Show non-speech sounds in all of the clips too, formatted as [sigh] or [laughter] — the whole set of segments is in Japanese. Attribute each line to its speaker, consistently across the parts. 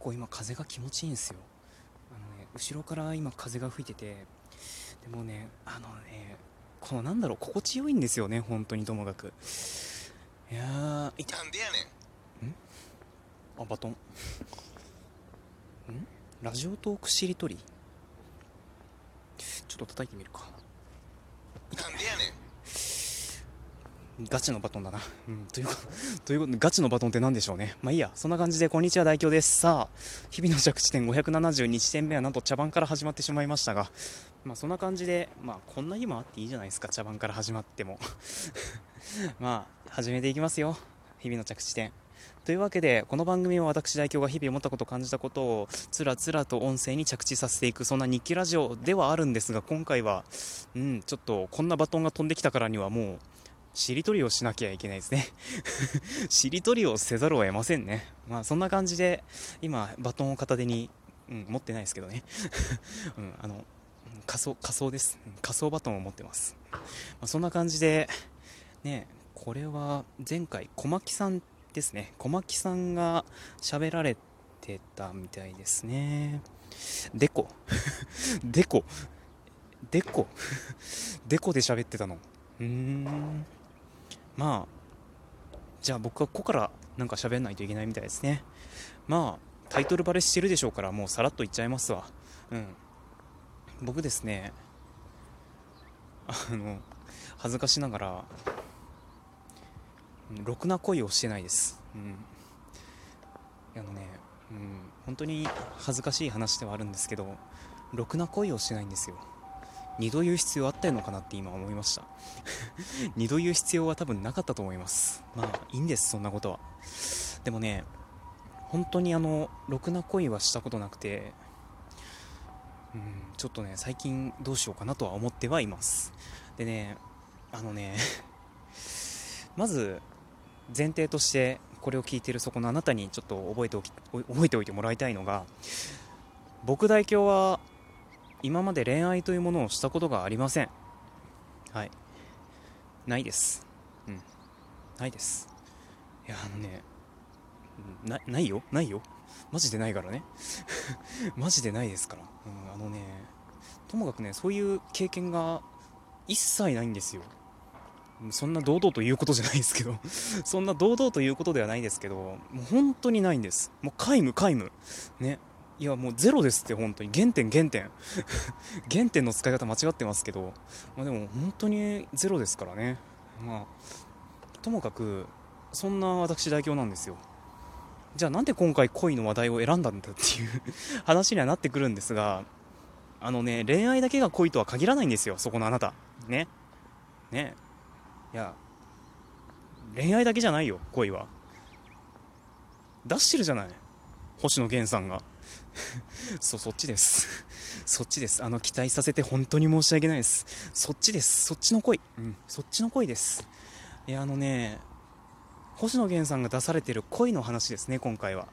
Speaker 1: 構今風が気持ちいいんですよ。あのね後ろから今風が吹いててでもねあのねこのなんだろう心地よいんですよね本当にともかく。いやーい。た
Speaker 2: なんでやねん？
Speaker 1: あバトン。ん？ラジオトークしりとり？ちょっと叩いてみるか
Speaker 2: なんでやねん
Speaker 1: ガチのバトンだな。うん、ということ、[laughs] ということ、ガチのバトンって何でしょうね。まあいいや、そんな感じで、こんにちは、代表です。さあ、日々の着地点572地点目はなんと茶番から始まってしまいましたが、まあそんな感じで、まあこんな日もあっていいじゃないですか、茶番から始まっても。[laughs] まあ、始めていきますよ。日々の着地点。というわけで、この番組は私代表が日々思ったこと、感じたことを、つらつらと音声に着地させていく、そんな日記ラジオではあるんですが、今回は、うん、ちょっと、こんなバトンが飛んできたからにはもう、しりとりをしなきゃいけないですね。[laughs] しりとりをせざるを得ませんね。まあそんな感じで、今、バトンを片手に、うん、持ってないですけどね。[laughs] うん、あの、仮想、仮想です。仮想バトンを持ってます。まあ、そんな感じで、ね、これは前回、小牧さんですね。小牧さんが喋られてたみたいですね。でこ。[laughs] でこ。でこ。でこで喋ってたの。うーん。まあ、じゃあ僕はここからなんか喋んないといけないみたいですね。まあ、タイトルバレしてるでしょうから、もうさらっと言っちゃいますわ。うん。僕ですね、あの、恥ずかしながら、ろくな恋をしてないです。うん。あのね、うん、本当に恥ずかしい話ではあるんですけど、ろくな恋をしてないんですよ。二度言う必要あったのかなって今思いました。[laughs] 二度言う必要は多分なかったと思います。まあいいんですそんなことは。でもね本当にあのろくな恋はしたことなくてうんちょっとね最近どうしようかなとは思ってはいます。でねあのね [laughs] まず前提としてこれを聞いているそこのあなたにちょっと覚えておき覚えておいてもらいたいのが僕代表は今まで恋愛というものをしたことがありませんはいないです。うん。ないです。いや、あのね、な、ないよないよマジでないからね。[laughs] マジでないですから。うん、あのね、ともかくね、そういう経験が一切ないんですよ。そんな堂々と言うことじゃないですけど、[laughs] そんな堂々と言うことではないですけど、もう本当にないんです。もう皆無皆無。ね。いや、もうゼロですって、本当に。原点、原点。[laughs] 原点の使い方間違ってますけど、まあ、でも本当にゼロですからね。まあ、ともかく、そんな私代表なんですよ。じゃあなんで今回恋の話題を選んだんだっていう [laughs] 話にはなってくるんですが、あのね、恋愛だけが恋とは限らないんですよ、そこのあなた。ね。ね。いや、恋愛だけじゃないよ、恋は。出してるじゃない？星野源さんが。[laughs] そう、そっちです。[laughs] そっちです。あの、期待させて本当に申し訳ないです。そっちです。そっちの恋。うん、そっちの恋です。いや、あのね、星野源さんが出されてる恋の話ですね、今回は。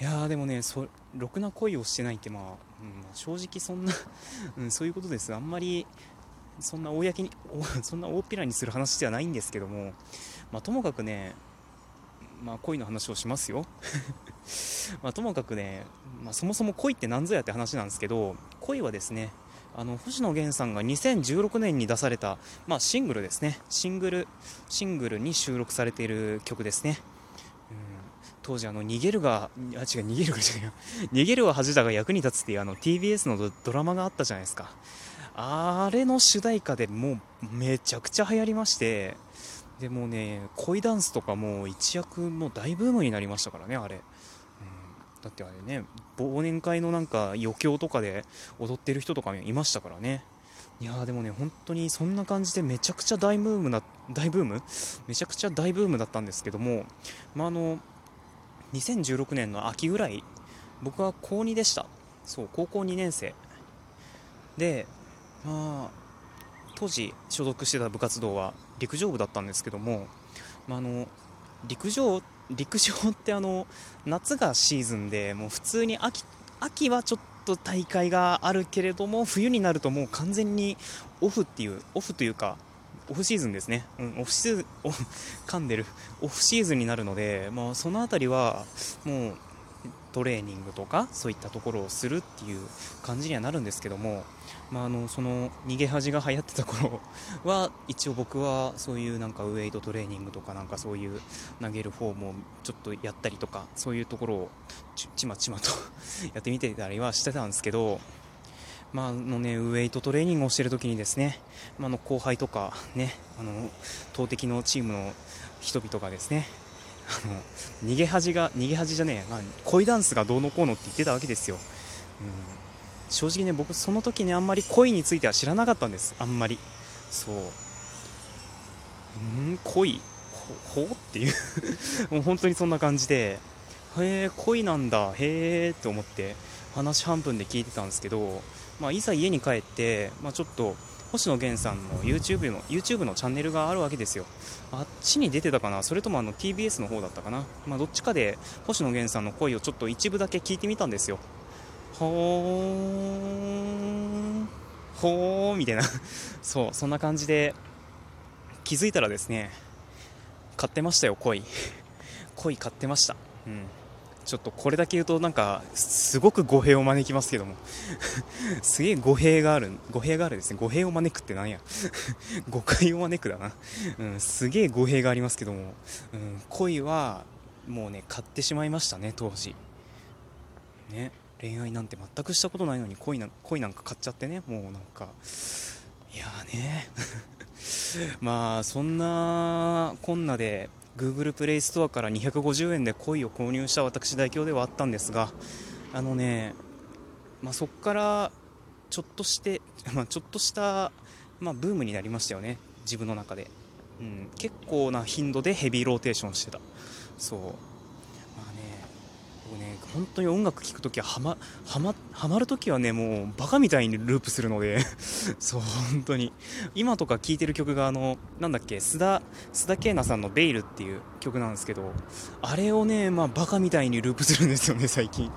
Speaker 1: いやーでもねそ、ろくな恋をしてないって、まあ、うん、正直そんな、[laughs] うん、そういうことです。あんまり、そんな公に、そんな大っぴらにする話ではないんですけども、まあ、ともかくね、まあ、恋の話をしますよ。[laughs] まあ、ともかくね、まあ、そもそも恋って何ぞやって話なんですけど恋はですねあの星野源さんが2016年に出された、まあ、シングルですね。シングルシングルに収録されている曲ですね、うん、当時あの逃げるがあ違う逃げるが違う [laughs] 逃げるは恥だが役に立つっていうあの TBS のドドラマがあったじゃないですか。あれの主題歌でもうめちゃくちゃ流行りましてでもね恋ダンスとかも一躍もう大ブームになりましたからねあれ。だってあれね忘年会のなんか余興とかで踊ってる人とかいましたからね。いやでもね本当にそんな感じでめちゃくちゃ大ブームな大ブーム？めちゃくちゃ大ブームだったんですけどもまあの2016年の秋ぐらい僕は高2でした。そう高校2年生。でまあ当時所属してた部活動は陸上部だったんですけども、まあ、あの陸上陸上ってあの夏がシーズンでもう普通に秋秋はちょっと大会があるけれども冬になるともう完全にオフっていうオフというかオフシーズンですね、うん、オフシーズン噛んでる。オフシーズンになるので、まあ、その辺りはもうトレーニングとかそういったところをするっていう感じにはなるんですけども、まあ、あのその逃げ恥が流行ってた頃は [laughs] 一応僕はそういうなんかウエイトトレーニングとかなんかそういう投げるフォームをちょっとやったりとかそういうところをちまちまと [laughs] やってみてたりはしてたんですけど、まあのね、ウエイトトレーニングをしてる時にですね、まあ、の後輩とかねあの投擲のチームの人々がですね逃げ恥が逃げ恥じゃねえ、まあ、恋ダンスがどうのこうのって言ってたわけですよ、うん、正直ね僕その時ねあんまり恋については知らなかったんです。あんまり。そう。うん恋？ほほっていう。[laughs] もう本当にそんな感じで。へえ恋なんだ。へえって思って話半分で聞いてたんですけど、まあ、いざ家に帰って、まあ、ちょっと星野源さんの YouTube の YouTube のチャンネルがあるわけですよ。あっちに出てたかな？それともあの TBS の方だったかな、まあ、どっちかで星野源さんの声をちょっと一部だけ聞いてみたんですよ。ほーん。ほーみたいな。[laughs] そうそんな感じで気づいたらですね買ってましたよ恋。恋買ってました。うん。ちょっとこれだけ言うとなんかすごく語弊を招きますけども。[laughs] すげえ語弊がある。語弊があるですね。語弊を招くってなんや。[laughs] 誤解を招くだな、うん、すげえ語弊がありますけども、うん、恋はもうね買ってしまいましたね当時。ね。恋愛なんて全くしたことないのに恋な恋なんか買っちゃってね。もうなんか。いやね。[laughs] まあそんなこんなで Google プレイストアから250円で恋を購入した私代表ではあったんですがあのね、まあ、そこからちょっとして、[laughs] まあ、ちょっとした、まあ、ブームになりましたよね。自分の中で、うん、結構な頻度でヘビーローテーションしてた。そう。まあね僕ね本当に音楽聴くときははまはまはまるときはねもうバカみたいにループするので [laughs] そう本当に。今とか聴いてる曲があのなんだっけ須田須田慶奈さんの「ベイル」っていう曲なんですけどあれをねまあバカみたいにループするんですよね最近。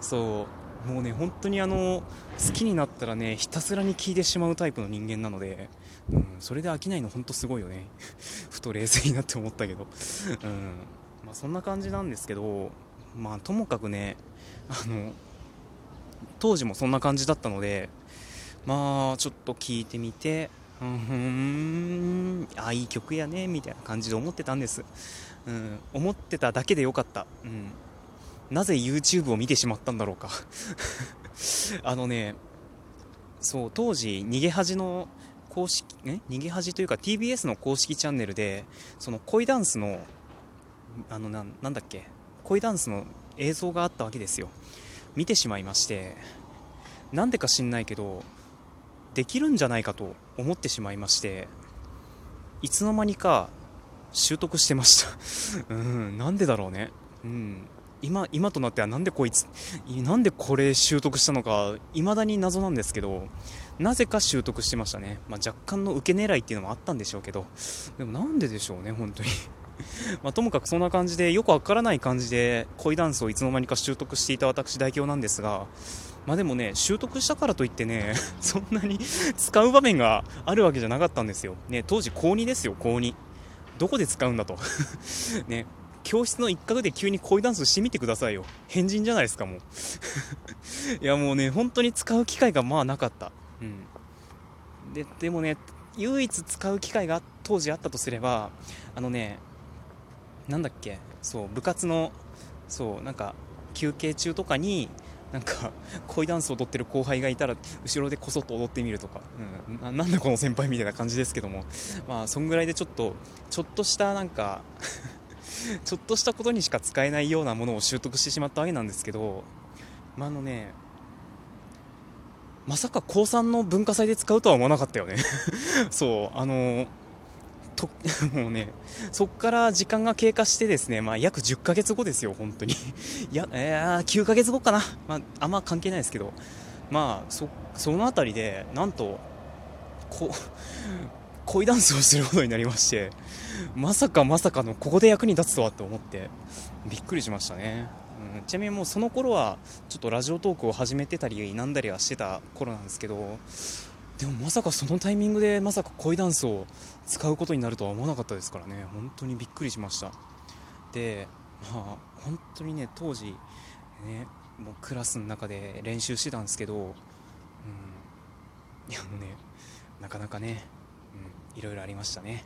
Speaker 1: そう。もうね本当にあの好きになったらねひたすらに聴いてしまうタイプの人間なので、うん、それで飽きないの本当すごいよね。ふと冷静になって思ったけど。うん。まあそんな感じなんですけどまあともかくねあの当時もそんな感じだったのでまあちょっと聞いてみてうんあいい曲やねみたいな感じで思ってたんです、うん、思ってただけでよかった、うん、なぜ YouTube を見てしまったんだろうか。[laughs] あのねそう当時逃げ恥の公式ね逃げ恥というか TBS の公式チャンネルでその恋ダンスのあのななんだっけ？恋ダンスの映像があったわけですよ。見てしまいましてなんでか知んないけどできるんじゃないかと思ってしまいましていつの間にか習得してました。[laughs] うんなんでだろうね。うん今今となってはなんでこいつなんでこれ習得したのか未だに謎なんですけどなぜか習得してましたね、まあ、若干の受け狙いっていうのもあったんでしょうけどでもなんででしょうね本当に。[laughs] まあ、ともかくそんな感じでよくわからない感じで恋ダンスをいつの間にか習得していた私代表なんですが、まあ、でもね習得したからといってね [laughs] そんなに [laughs] 使う場面があるわけじゃなかったんですよ、ね、当時高2ですよ高2どこで使うんだと。ね教室の一角で急に恋ダンスしてみてくださいよ。変人じゃないですかもう。いやもうね本当に使う機会がまあなかった。うん。ででもね唯一使う機会が当時あったとすればあのねなんだっけ？そう部活のそうなんか休憩中とかになんか [laughs] 恋ダンスを踊ってる後輩がいたら後ろでこそっと踊ってみるとか、うん、ななんだこの先輩みたいな感じですけども。まあそんぐらいでちょっとちょっとしたなんか [laughs] ちょっとしたことにしか使えないようなものを習得してしまったわけなんですけどまああのねまさか高3の文化祭で使うとは思わなかったよね。[laughs] そうあのと [laughs] もうねそこから時間が経過してですね、まあ、約10ヶ月後ですよ、本当に。い [laughs] や、えー、9ヶ月後かな、まあ、あんま関係ないですけど、まあ、そその辺りでなんとこ [laughs] 恋ダンスをすることになりましてまさかまさかのここで役に立つとはって思ってびっくりしましたね、うん、ちなみにもうその頃はちょっとラジオトークを始めてたりなんだりはしてた頃なんですけどでもまさかそのタイミングでまさか恋ダンスを使うことになるとは思わなかったですからね。本当にびっくりしました。でまあ本当にね当時ねもうクラスの中で練習してたんですけど、うん、いやもうねなかなかね、うん、いろいろありましたね、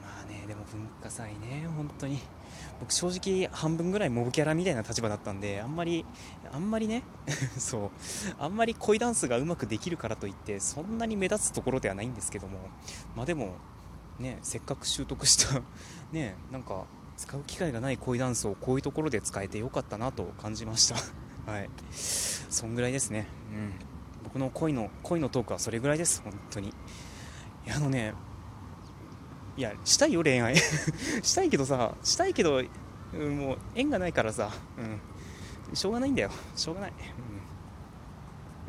Speaker 1: うん、まあねでも文化祭ね本当に僕正直半分ぐらいモブキャラみたいな立場だったんであんまりあんまりね [laughs] そうあんまり恋ダンスがうまくできるからといってそんなに目立つところではないんですけどもまあでもねせっかく習得した [laughs] ねなんか使う機会がない恋ダンスをこういうところで使えてよかったなと感じました。[laughs] はい。そんぐらいですね。うん。僕の恋の恋のトークはそれぐらいです本当に。あのねいやしたいよ恋愛。[laughs] したいけどさしたいけど、うん、もう縁がないからさ、うん、しょうがないんだよ。しょうがない、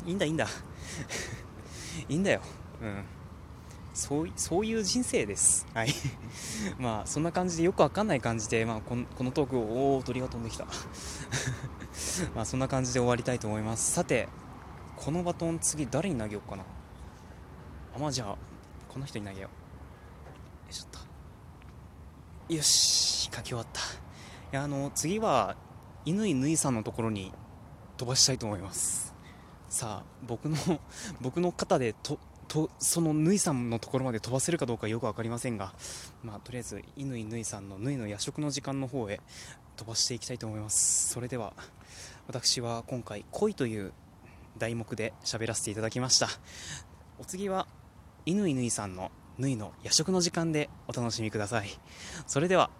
Speaker 1: うん、いいんだいいんだ。[laughs] いいんだよ。うん。そうそういう人生です。はい。[laughs] まあそんな感じでよくわかんない感じで、まあ、このこのトークをおお鳥が飛んできた。まあそんな感じで終わりたいと思います。さてこのバトン次誰に投げようかな。あまあじゃあこの人に投げよう。よし書き終わった。いやあの次は乾ぬいさんのところに飛ばしたいと思います。さあ僕の [laughs] 僕の肩でととそのぬいさんのところまで飛ばせるかどうかよく分かりませんが、まあ、とりあえず乾ぬいさんのぬいの夜食の時間の方へ飛ばしていきたいと思います。それでは私は今回恋という題目で喋らせていただきました。お次は乾ぬいさんのぬいの夜食の時間でお楽しみください。それでは